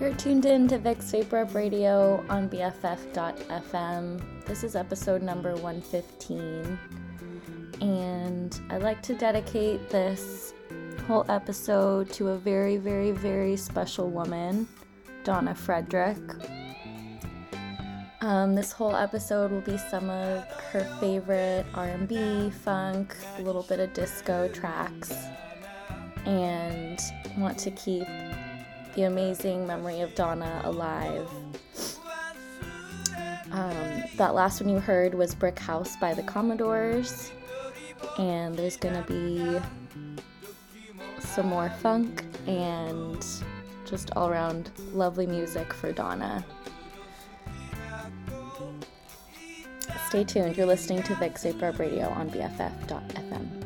You're tuned in to Vix Vape Up Radio on BFF.fm. This is episode number 115. And I'd like to dedicate this whole episode to a very, very, very special woman, Donna Frederick. Um, this whole episode will be some of her favorite R&B, funk, a little bit of disco tracks, and want to keep the amazing memory of Donna alive. Um, that last one you heard was Brick House by the Commodores. And there's gonna be some more funk and just all around lovely music for Donna. Stay tuned. You're listening to Vic Zabrub Radio on BFF.fm.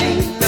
watching.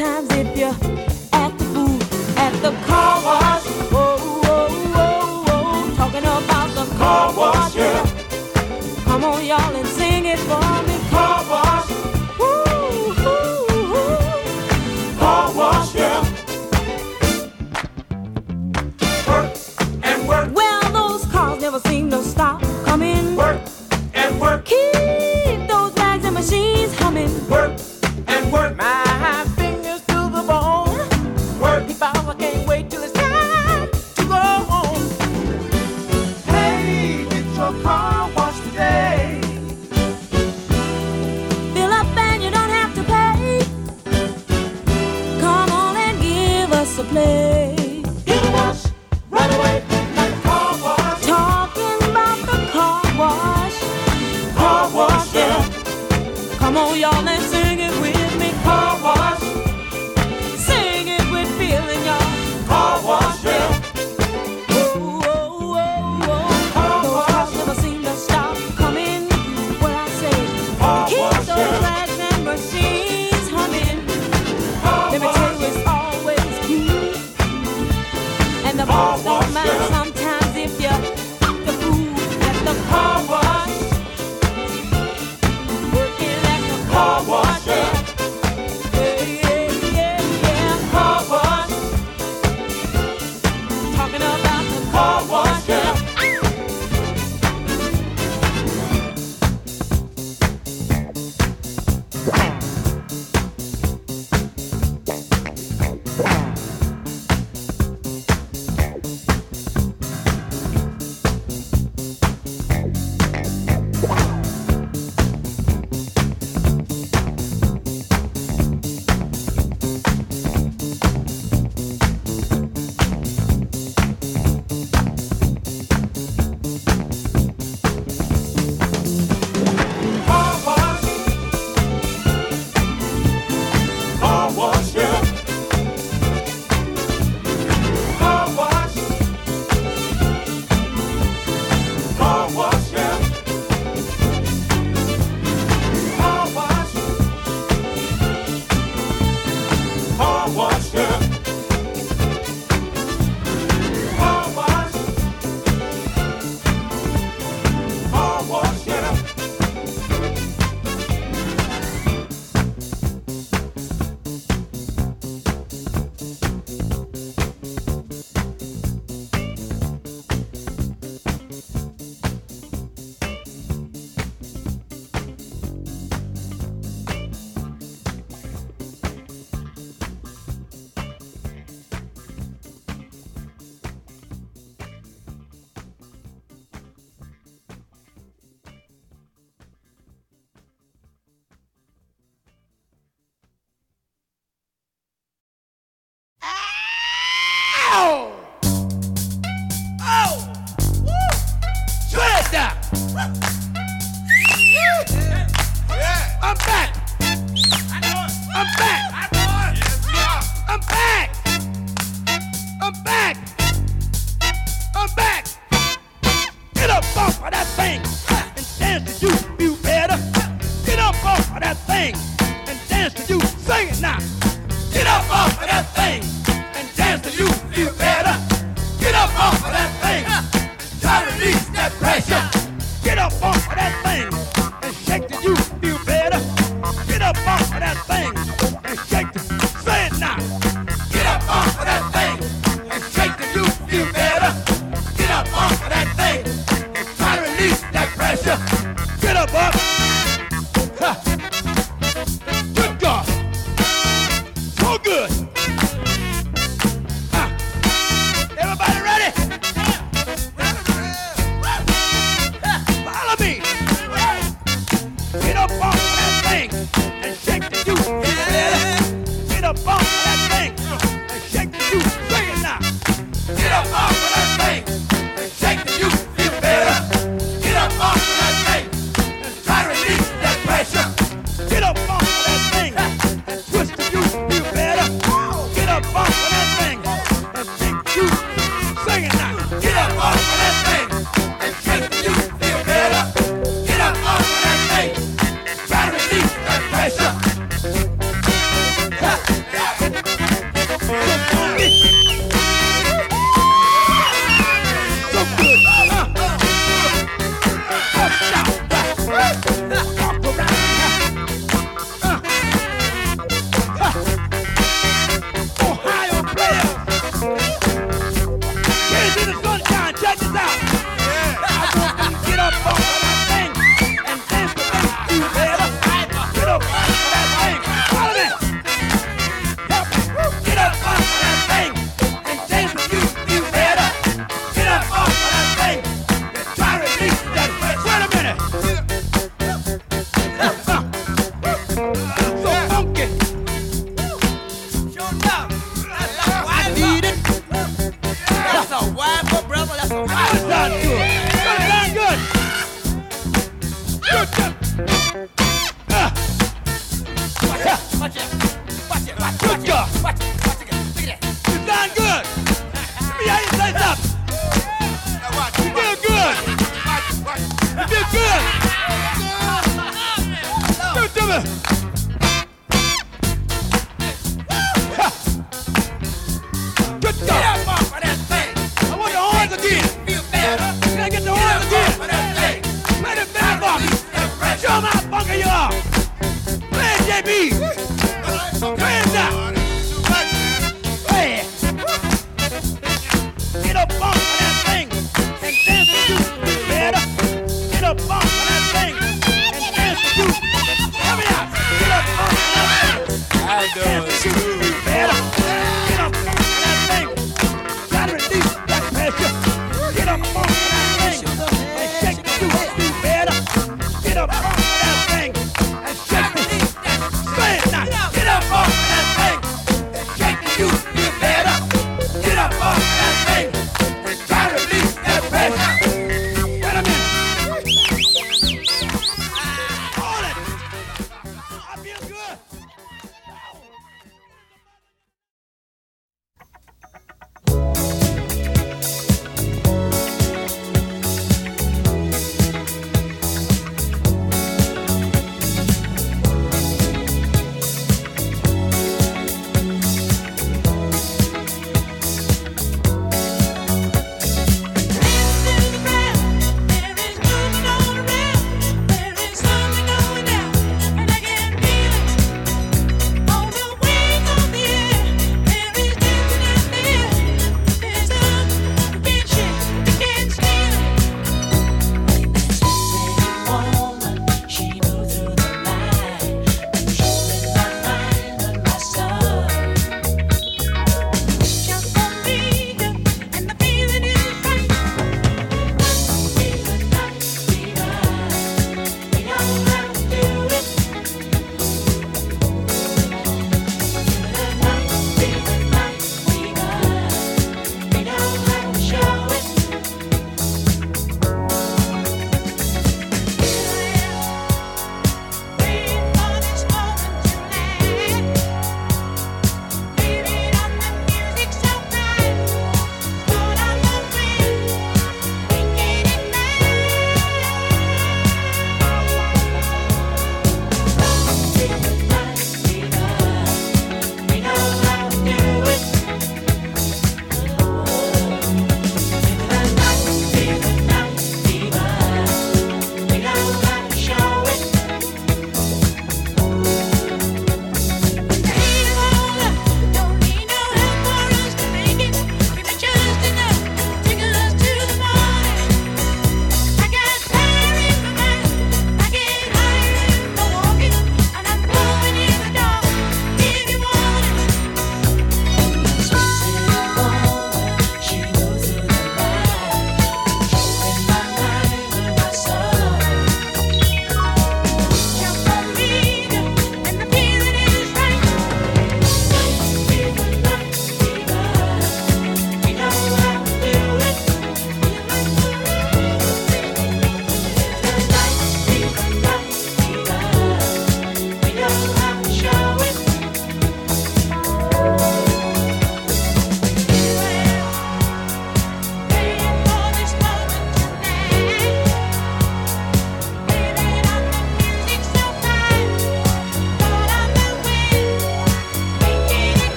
Sometimes if you act the fool at the car wash.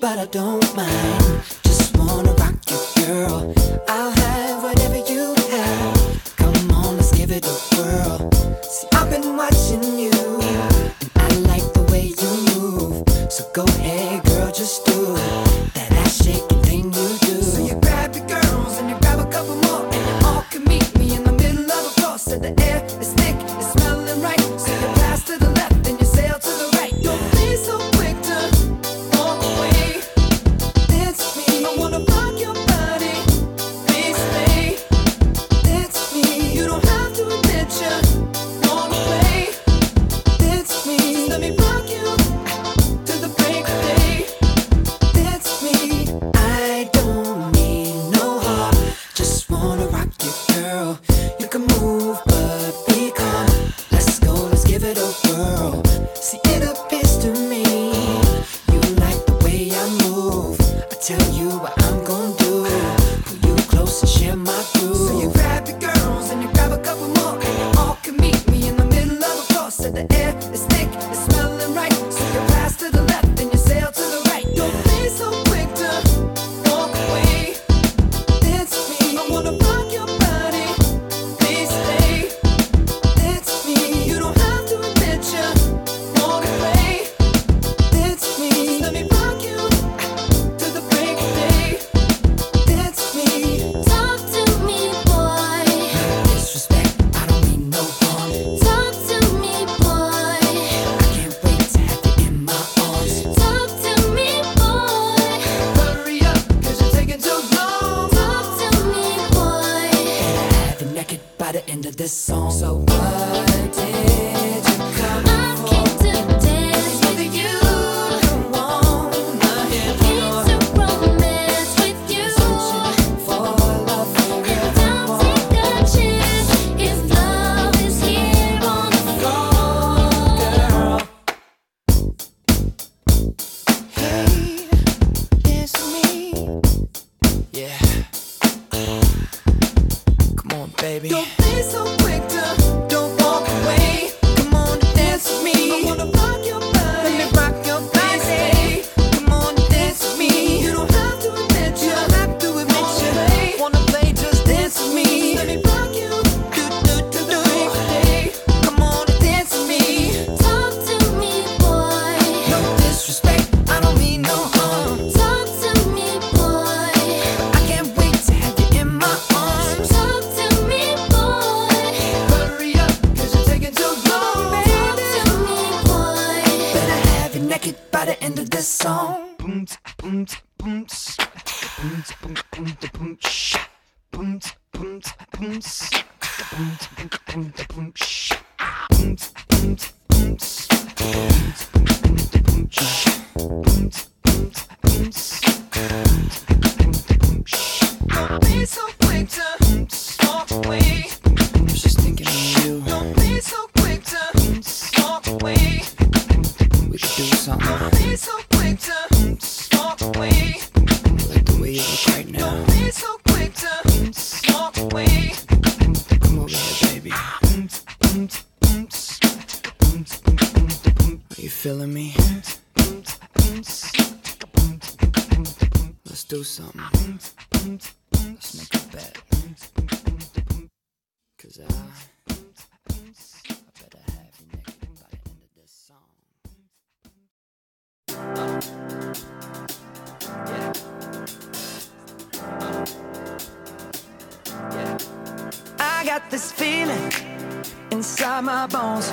but I don't mind. Talk to me, boy. I have a naked by the end of this song. So what? You feeling me? Let's do something. Let's make a bet. Cause I. I got this feeling inside my bones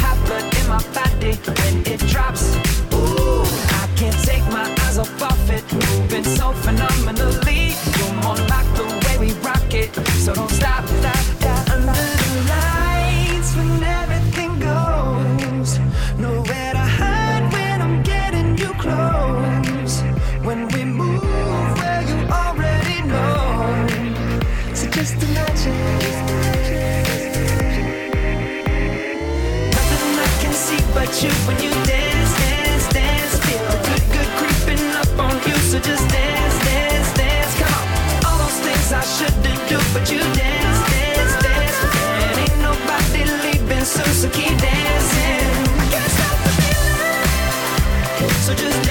when it drops. Ooh, I can't take my eyes off it. Moving so phenomenally. You're more like the way we rock it. So don't stop. so just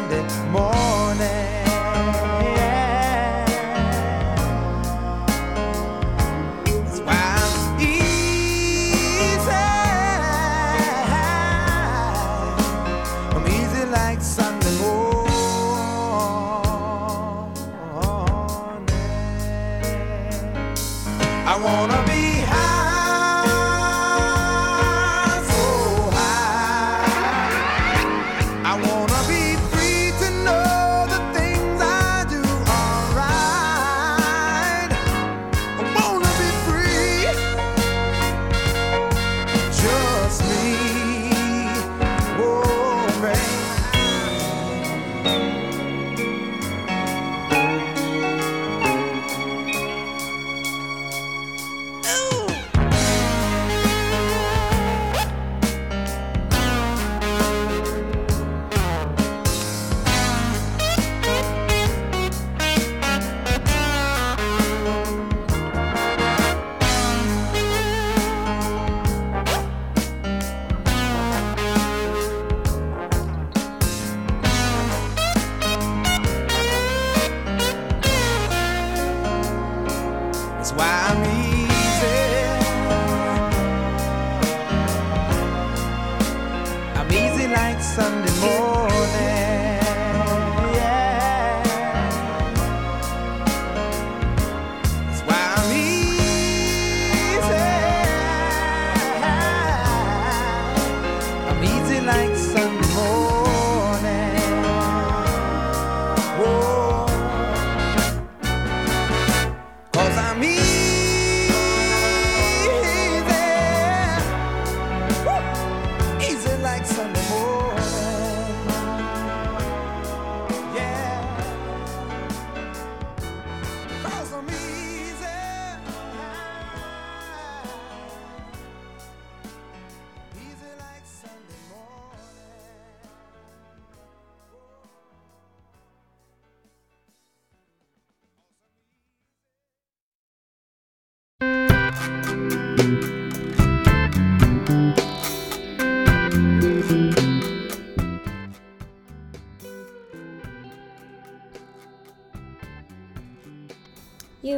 Sunday morning.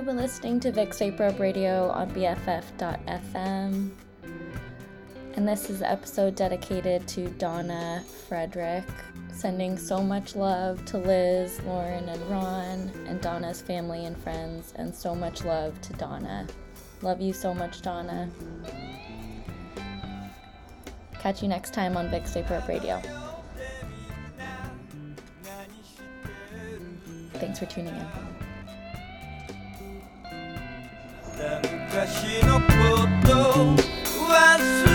You've been listening to Vic Saprub Radio on BFF.fm. And this is episode dedicated to Donna Frederick, sending so much love to Liz, Lauren, and Ron, and Donna's family and friends, and so much love to Donna. Love you so much, Donna. Catch you next time on Vic Saprub Radio. Thanks for tuning in. 昔のこと忘